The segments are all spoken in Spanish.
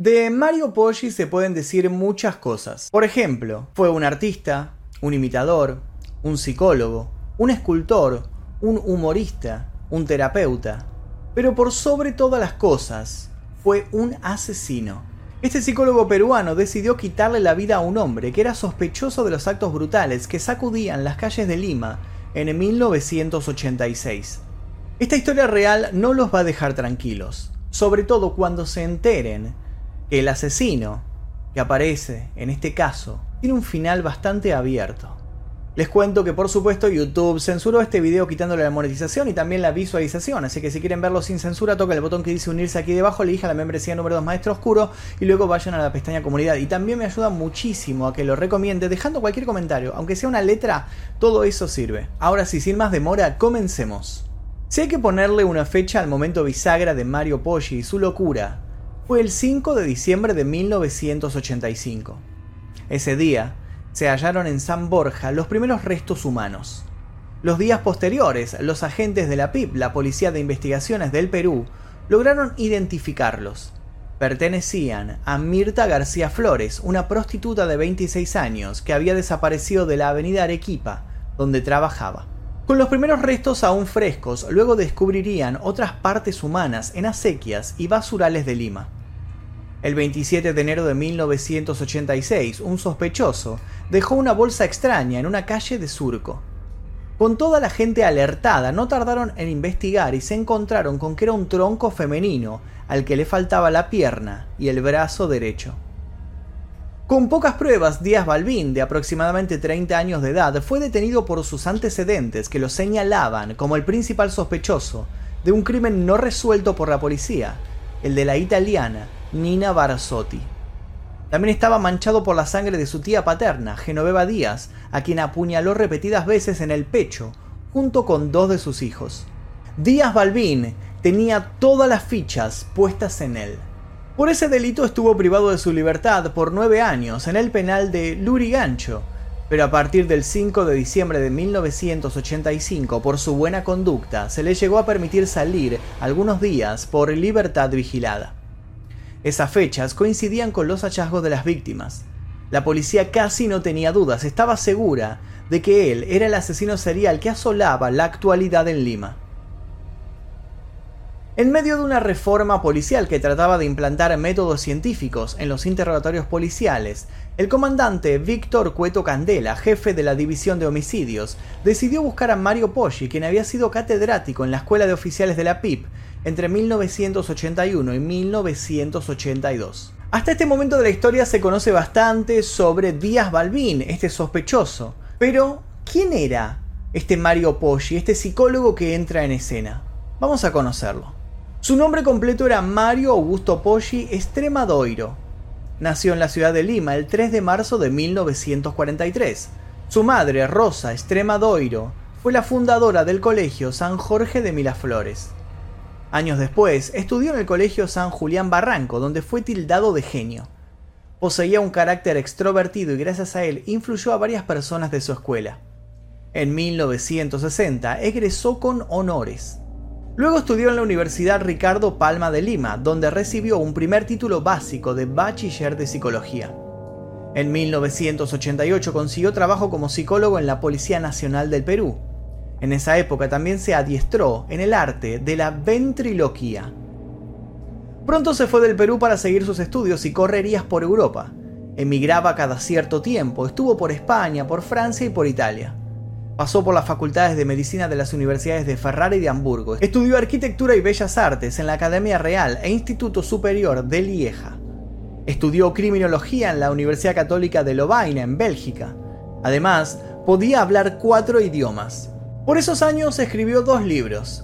De Mario Poggi se pueden decir muchas cosas. Por ejemplo, fue un artista, un imitador, un psicólogo, un escultor, un humorista, un terapeuta, pero por sobre todas las cosas, fue un asesino. Este psicólogo peruano decidió quitarle la vida a un hombre que era sospechoso de los actos brutales que sacudían las calles de Lima en 1986. Esta historia real no los va a dejar tranquilos, sobre todo cuando se enteren que el asesino que aparece en este caso tiene un final bastante abierto. Les cuento que por supuesto YouTube censuró este video quitándole la monetización y también la visualización, así que si quieren verlo sin censura toquen el botón que dice unirse aquí debajo, elija la membresía número 2 Maestro Oscuro y luego vayan a la pestaña comunidad. Y también me ayuda muchísimo a que lo recomiende dejando cualquier comentario, aunque sea una letra, todo eso sirve. Ahora sí, sin más demora, comencemos. Si hay que ponerle una fecha al momento bisagra de Mario Poggi y su locura, fue el 5 de diciembre de 1985. Ese día, se hallaron en San Borja los primeros restos humanos. Los días posteriores, los agentes de la PIP, la Policía de Investigaciones del Perú, lograron identificarlos. Pertenecían a Mirta García Flores, una prostituta de 26 años que había desaparecido de la avenida Arequipa, donde trabajaba. Con los primeros restos aún frescos, luego descubrirían otras partes humanas en acequias y basurales de Lima. El 27 de enero de 1986, un sospechoso dejó una bolsa extraña en una calle de Surco. Con toda la gente alertada, no tardaron en investigar y se encontraron con que era un tronco femenino al que le faltaba la pierna y el brazo derecho. Con pocas pruebas, Díaz Balbín, de aproximadamente 30 años de edad, fue detenido por sus antecedentes que lo señalaban como el principal sospechoso de un crimen no resuelto por la policía, el de la italiana Nina Barsotti. También estaba manchado por la sangre de su tía paterna, Genoveva Díaz, a quien apuñaló repetidas veces en el pecho, junto con dos de sus hijos. Díaz Balbín tenía todas las fichas puestas en él. Por ese delito estuvo privado de su libertad por nueve años en el penal de Lurigancho, pero a partir del 5 de diciembre de 1985, por su buena conducta, se le llegó a permitir salir algunos días por libertad vigilada. Esas fechas coincidían con los hallazgos de las víctimas. La policía casi no tenía dudas, estaba segura de que él era el asesino serial que asolaba la actualidad en Lima. En medio de una reforma policial que trataba de implantar métodos científicos en los interrogatorios policiales, el comandante Víctor Cueto Candela, jefe de la División de Homicidios, decidió buscar a Mario Poggi, quien había sido catedrático en la Escuela de Oficiales de la PIP entre 1981 y 1982. Hasta este momento de la historia se conoce bastante sobre Díaz Balbín, este sospechoso. Pero, ¿quién era este Mario Poggi, este psicólogo que entra en escena? Vamos a conocerlo. Su nombre completo era Mario Augusto Poggi Extremadoiro. Nació en la ciudad de Lima el 3 de marzo de 1943. Su madre, Rosa Extremadoiro, fue la fundadora del colegio San Jorge de Miraflores. Años después, estudió en el Colegio San Julián Barranco, donde fue tildado de genio. Poseía un carácter extrovertido y gracias a él influyó a varias personas de su escuela. En 1960 egresó con honores. Luego estudió en la Universidad Ricardo Palma de Lima, donde recibió un primer título básico de bachiller de psicología. En 1988 consiguió trabajo como psicólogo en la Policía Nacional del Perú, en esa época también se adiestró en el arte de la ventriloquía. Pronto se fue del Perú para seguir sus estudios y correrías por Europa. Emigraba cada cierto tiempo, estuvo por España, por Francia y por Italia. Pasó por las facultades de medicina de las universidades de Ferrara y de Hamburgo. Estudió arquitectura y bellas artes en la Academia Real e Instituto Superior de Lieja. Estudió criminología en la Universidad Católica de Lovaina, en Bélgica. Además, podía hablar cuatro idiomas. Por esos años escribió dos libros.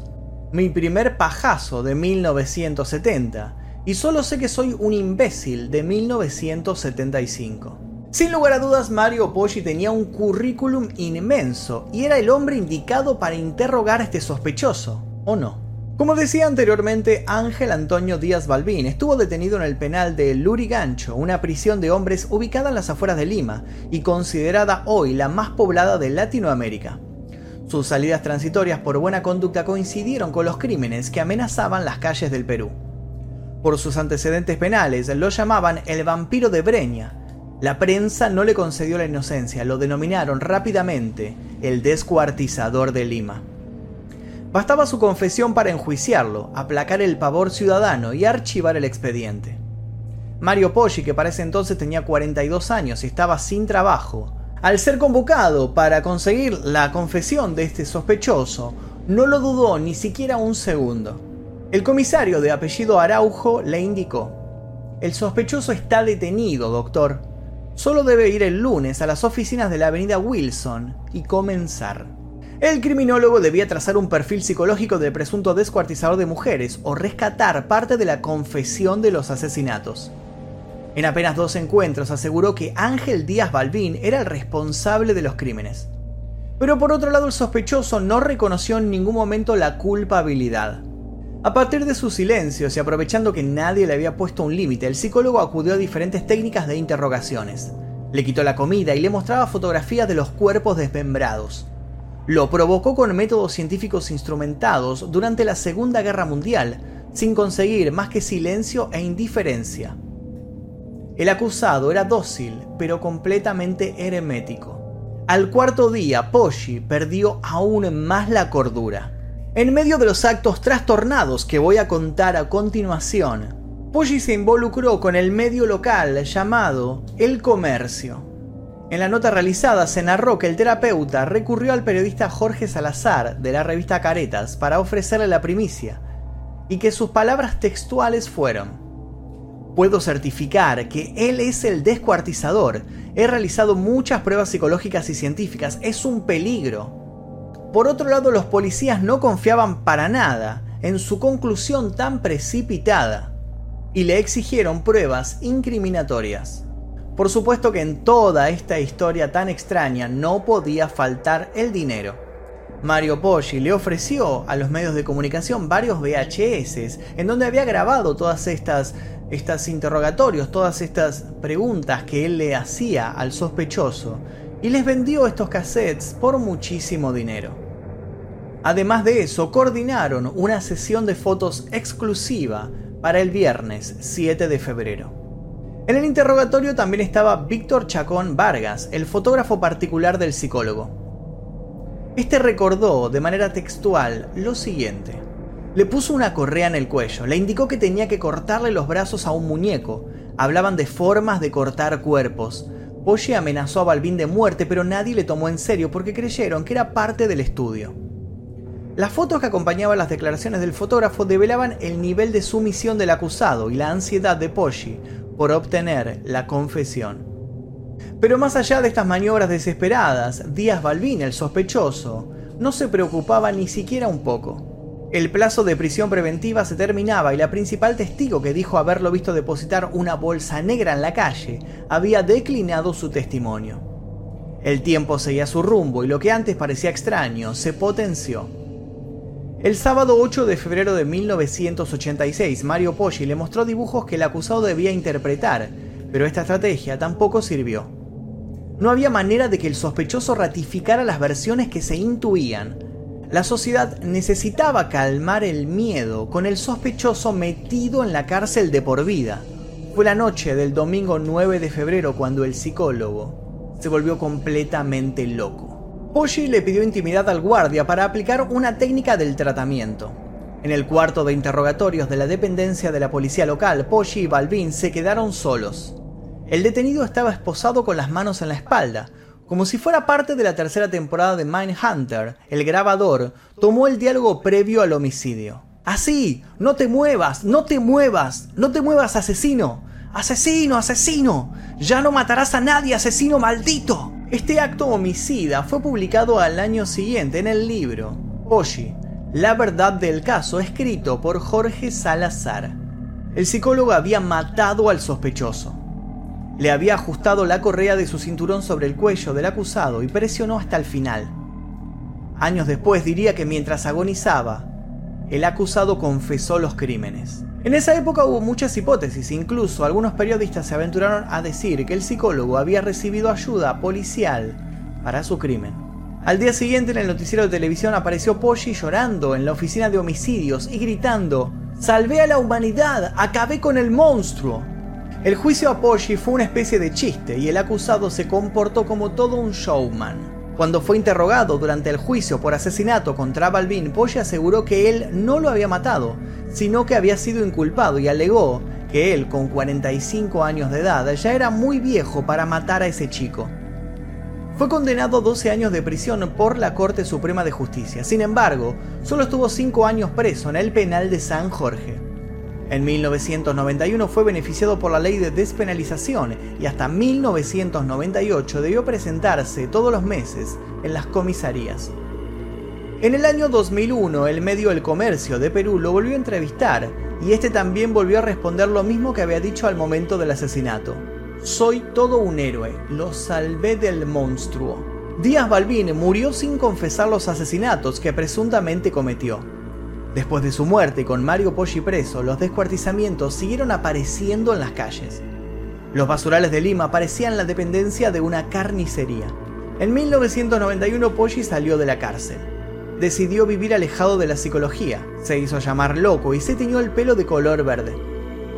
Mi primer pajazo de 1970 y Solo sé que soy un imbécil de 1975. Sin lugar a dudas, Mario Poggi tenía un currículum inmenso y era el hombre indicado para interrogar a este sospechoso, ¿o no? Como decía anteriormente, Ángel Antonio Díaz Balbín estuvo detenido en el penal de Lurigancho, una prisión de hombres ubicada en las afueras de Lima y considerada hoy la más poblada de Latinoamérica. Sus salidas transitorias por buena conducta coincidieron con los crímenes que amenazaban las calles del Perú. Por sus antecedentes penales, lo llamaban el vampiro de Breña. La prensa no le concedió la inocencia, lo denominaron rápidamente el descuartizador de Lima. Bastaba su confesión para enjuiciarlo, aplacar el pavor ciudadano y archivar el expediente. Mario Poggi, que para ese entonces tenía 42 años y estaba sin trabajo, al ser convocado para conseguir la confesión de este sospechoso, no lo dudó ni siquiera un segundo. El comisario de apellido Araujo le indicó, el sospechoso está detenido, doctor. Solo debe ir el lunes a las oficinas de la avenida Wilson y comenzar. El criminólogo debía trazar un perfil psicológico del presunto descuartizador de mujeres o rescatar parte de la confesión de los asesinatos. En apenas dos encuentros aseguró que Ángel Díaz Balbín era el responsable de los crímenes. Pero por otro lado el sospechoso no reconoció en ningún momento la culpabilidad. A partir de sus silencios y aprovechando que nadie le había puesto un límite, el psicólogo acudió a diferentes técnicas de interrogaciones. Le quitó la comida y le mostraba fotografías de los cuerpos desmembrados. Lo provocó con métodos científicos instrumentados durante la Segunda Guerra Mundial, sin conseguir más que silencio e indiferencia. El acusado era dócil, pero completamente hermético. Al cuarto día, Poggi perdió aún más la cordura. En medio de los actos trastornados que voy a contar a continuación, Poggi se involucró con el medio local llamado El Comercio. En la nota realizada se narró que el terapeuta recurrió al periodista Jorge Salazar de la revista Caretas para ofrecerle la primicia, y que sus palabras textuales fueron, Puedo certificar que él es el descuartizador, he realizado muchas pruebas psicológicas y científicas, es un peligro, por otro lado, los policías no confiaban para nada en su conclusión tan precipitada y le exigieron pruebas incriminatorias. Por supuesto que en toda esta historia tan extraña no podía faltar el dinero. Mario Poggi le ofreció a los medios de comunicación varios VHS en donde había grabado todas estas, estas interrogatorios, todas estas preguntas que él le hacía al sospechoso y les vendió estos cassettes por muchísimo dinero. Además de eso, coordinaron una sesión de fotos exclusiva para el viernes 7 de febrero. En el interrogatorio también estaba Víctor Chacón Vargas, el fotógrafo particular del psicólogo. Este recordó de manera textual lo siguiente. Le puso una correa en el cuello, le indicó que tenía que cortarle los brazos a un muñeco, hablaban de formas de cortar cuerpos. Poche amenazó a Balbín de muerte, pero nadie le tomó en serio porque creyeron que era parte del estudio. Las fotos que acompañaban las declaraciones del fotógrafo develaban el nivel de sumisión del acusado y la ansiedad de Poggi por obtener la confesión. Pero más allá de estas maniobras desesperadas, Díaz Balbín, el sospechoso, no se preocupaba ni siquiera un poco. El plazo de prisión preventiva se terminaba y la principal testigo que dijo haberlo visto depositar una bolsa negra en la calle había declinado su testimonio. El tiempo seguía su rumbo y lo que antes parecía extraño se potenció. El sábado 8 de febrero de 1986, Mario Poggi le mostró dibujos que el acusado debía interpretar, pero esta estrategia tampoco sirvió. No había manera de que el sospechoso ratificara las versiones que se intuían. La sociedad necesitaba calmar el miedo con el sospechoso metido en la cárcel de por vida. Fue la noche del domingo 9 de febrero cuando el psicólogo se volvió completamente loco. Poggi le pidió intimidad al guardia para aplicar una técnica del tratamiento. En el cuarto de interrogatorios de la dependencia de la policía local, Poggi y Balbín se quedaron solos. El detenido estaba esposado con las manos en la espalda. Como si fuera parte de la tercera temporada de Mindhunter, el grabador tomó el diálogo previo al homicidio. Así, no te muevas, no te muevas, no te muevas, asesino. Asesino, asesino. Ya no matarás a nadie, asesino maldito. Este acto homicida fue publicado al año siguiente en el libro Oshi, La verdad del caso, escrito por Jorge Salazar. El psicólogo había matado al sospechoso. Le había ajustado la correa de su cinturón sobre el cuello del acusado y presionó hasta el final. Años después diría que mientras agonizaba, el acusado confesó los crímenes. En esa época hubo muchas hipótesis, incluso algunos periodistas se aventuraron a decir que el psicólogo había recibido ayuda policial para su crimen. Al día siguiente en el noticiero de televisión apareció Poggi llorando en la oficina de homicidios y gritando, Salvé a la humanidad, acabé con el monstruo. El juicio a Poggi fue una especie de chiste y el acusado se comportó como todo un showman. Cuando fue interrogado durante el juicio por asesinato contra Balvin, Poggi aseguró que él no lo había matado, sino que había sido inculpado y alegó que él, con 45 años de edad, ya era muy viejo para matar a ese chico. Fue condenado a 12 años de prisión por la Corte Suprema de Justicia. Sin embargo, solo estuvo 5 años preso en el penal de San Jorge. En 1991 fue beneficiado por la ley de despenalización y hasta 1998 debió presentarse todos los meses en las comisarías. En el año 2001, el medio El Comercio de Perú lo volvió a entrevistar y este también volvió a responder lo mismo que había dicho al momento del asesinato. Soy todo un héroe, lo salvé del monstruo. Díaz Balbín murió sin confesar los asesinatos que presuntamente cometió. Después de su muerte con Mario Poggi preso, los descuartizamientos siguieron apareciendo en las calles. Los basurales de Lima parecían la dependencia de una carnicería. En 1991 Poggi salió de la cárcel. Decidió vivir alejado de la psicología, se hizo llamar loco y se tiñó el pelo de color verde.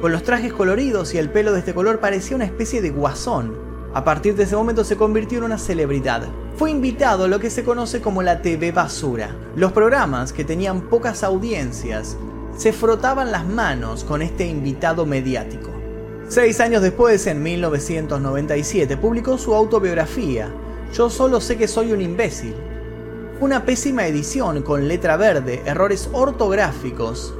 Con los trajes coloridos y el pelo de este color parecía una especie de guasón. A partir de ese momento se convirtió en una celebridad. Fue invitado a lo que se conoce como la TV basura. Los programas, que tenían pocas audiencias, se frotaban las manos con este invitado mediático. Seis años después, en 1997, publicó su autobiografía, Yo solo sé que soy un imbécil. Una pésima edición con letra verde, errores ortográficos,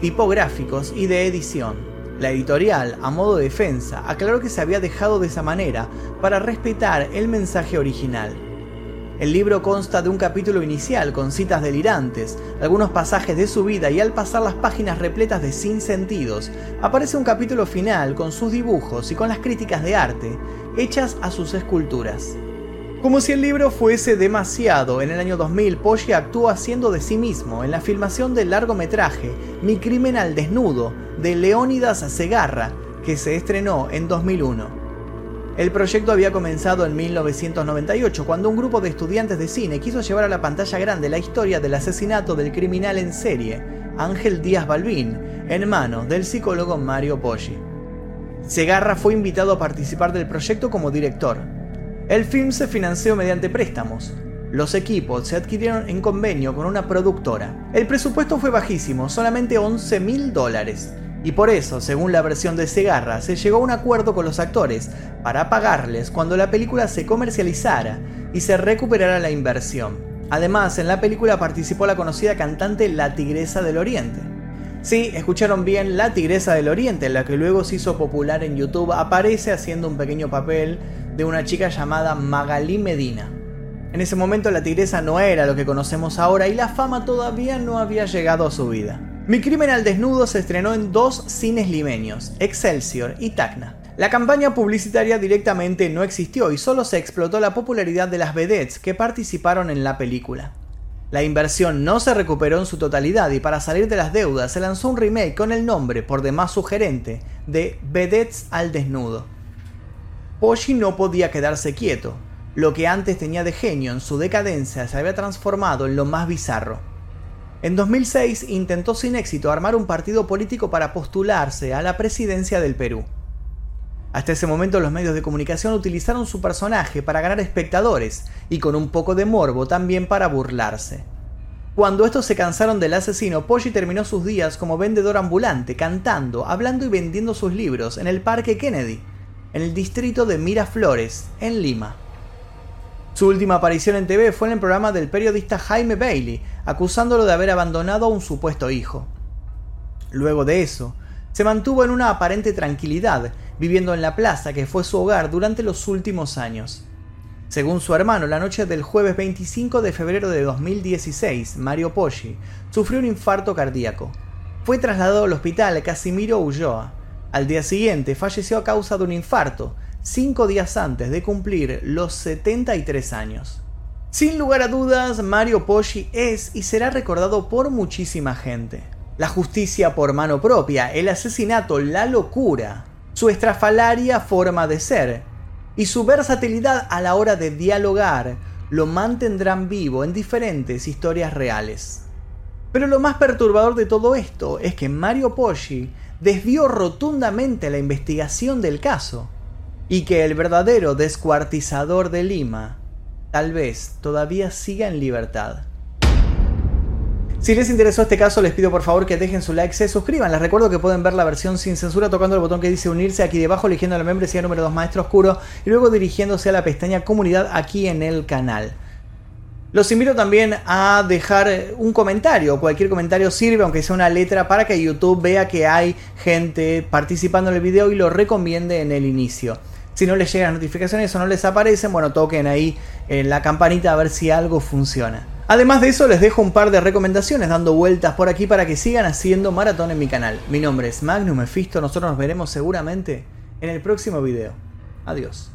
tipográficos y de edición. La editorial, a modo de defensa, aclaró que se había dejado de esa manera para respetar el mensaje original. El libro consta de un capítulo inicial con citas delirantes, algunos pasajes de su vida y al pasar las páginas repletas de sinsentidos, aparece un capítulo final con sus dibujos y con las críticas de arte hechas a sus esculturas. Como si el libro fuese demasiado, en el año 2000 Poggi actuó haciendo de sí mismo en la filmación del largometraje Mi crimen al desnudo de Leónidas Segarra, que se estrenó en 2001. El proyecto había comenzado en 1998 cuando un grupo de estudiantes de cine quiso llevar a la pantalla grande la historia del asesinato del criminal en serie, Ángel Díaz Balbín, en manos del psicólogo Mario Poggi. Segarra fue invitado a participar del proyecto como director, el film se financió mediante préstamos. Los equipos se adquirieron en convenio con una productora. El presupuesto fue bajísimo, solamente 11 mil dólares. Y por eso, según la versión de Segarra, se llegó a un acuerdo con los actores para pagarles cuando la película se comercializara y se recuperara la inversión. Además, en la película participó la conocida cantante La Tigresa del Oriente. Sí, escucharon bien, La Tigresa del Oriente, la que luego se hizo popular en YouTube, aparece haciendo un pequeño papel de una chica llamada Magalí Medina. En ese momento la tigresa no era lo que conocemos ahora y la fama todavía no había llegado a su vida. Mi crimen al desnudo se estrenó en dos cines limeños, Excelsior y Tacna. La campaña publicitaria directamente no existió y solo se explotó la popularidad de las vedettes que participaron en la película. La inversión no se recuperó en su totalidad y para salir de las deudas se lanzó un remake con el nombre, por demás sugerente, de Vedettes al desnudo. Poggi no podía quedarse quieto. Lo que antes tenía de genio en su decadencia se había transformado en lo más bizarro. En 2006 intentó sin éxito armar un partido político para postularse a la presidencia del Perú. Hasta ese momento los medios de comunicación utilizaron su personaje para ganar espectadores y con un poco de morbo también para burlarse. Cuando estos se cansaron del asesino, Poggi terminó sus días como vendedor ambulante, cantando, hablando y vendiendo sus libros en el Parque Kennedy, en el distrito de Miraflores, en Lima. Su última aparición en TV fue en el programa del periodista Jaime Bailey, acusándolo de haber abandonado a un supuesto hijo. Luego de eso, se mantuvo en una aparente tranquilidad, viviendo en la plaza que fue su hogar durante los últimos años. Según su hermano, la noche del jueves 25 de febrero de 2016, Mario Poggi sufrió un infarto cardíaco. Fue trasladado al hospital Casimiro Ulloa, al día siguiente falleció a causa de un infarto, cinco días antes de cumplir los 73 años. Sin lugar a dudas, Mario Poggi es y será recordado por muchísima gente. La justicia por mano propia, el asesinato, la locura, su estrafalaria forma de ser y su versatilidad a la hora de dialogar lo mantendrán vivo en diferentes historias reales. Pero lo más perturbador de todo esto es que Mario Poggi desvió rotundamente la investigación del caso y que el verdadero descuartizador de Lima tal vez todavía siga en libertad. Si les interesó este caso, les pido por favor que dejen su like, se suscriban. Les recuerdo que pueden ver la versión sin censura tocando el botón que dice unirse aquí debajo, eligiendo la membresía número 2 Maestro Oscuro y luego dirigiéndose a la pestaña comunidad aquí en el canal. Los invito también a dejar un comentario, cualquier comentario sirve, aunque sea una letra, para que YouTube vea que hay gente participando en el video y lo recomiende en el inicio. Si no les llegan notificaciones o no les aparecen, bueno, toquen ahí en la campanita a ver si algo funciona. Además de eso, les dejo un par de recomendaciones dando vueltas por aquí para que sigan haciendo maratón en mi canal. Mi nombre es Magnum Mephisto, nosotros nos veremos seguramente en el próximo video. Adiós.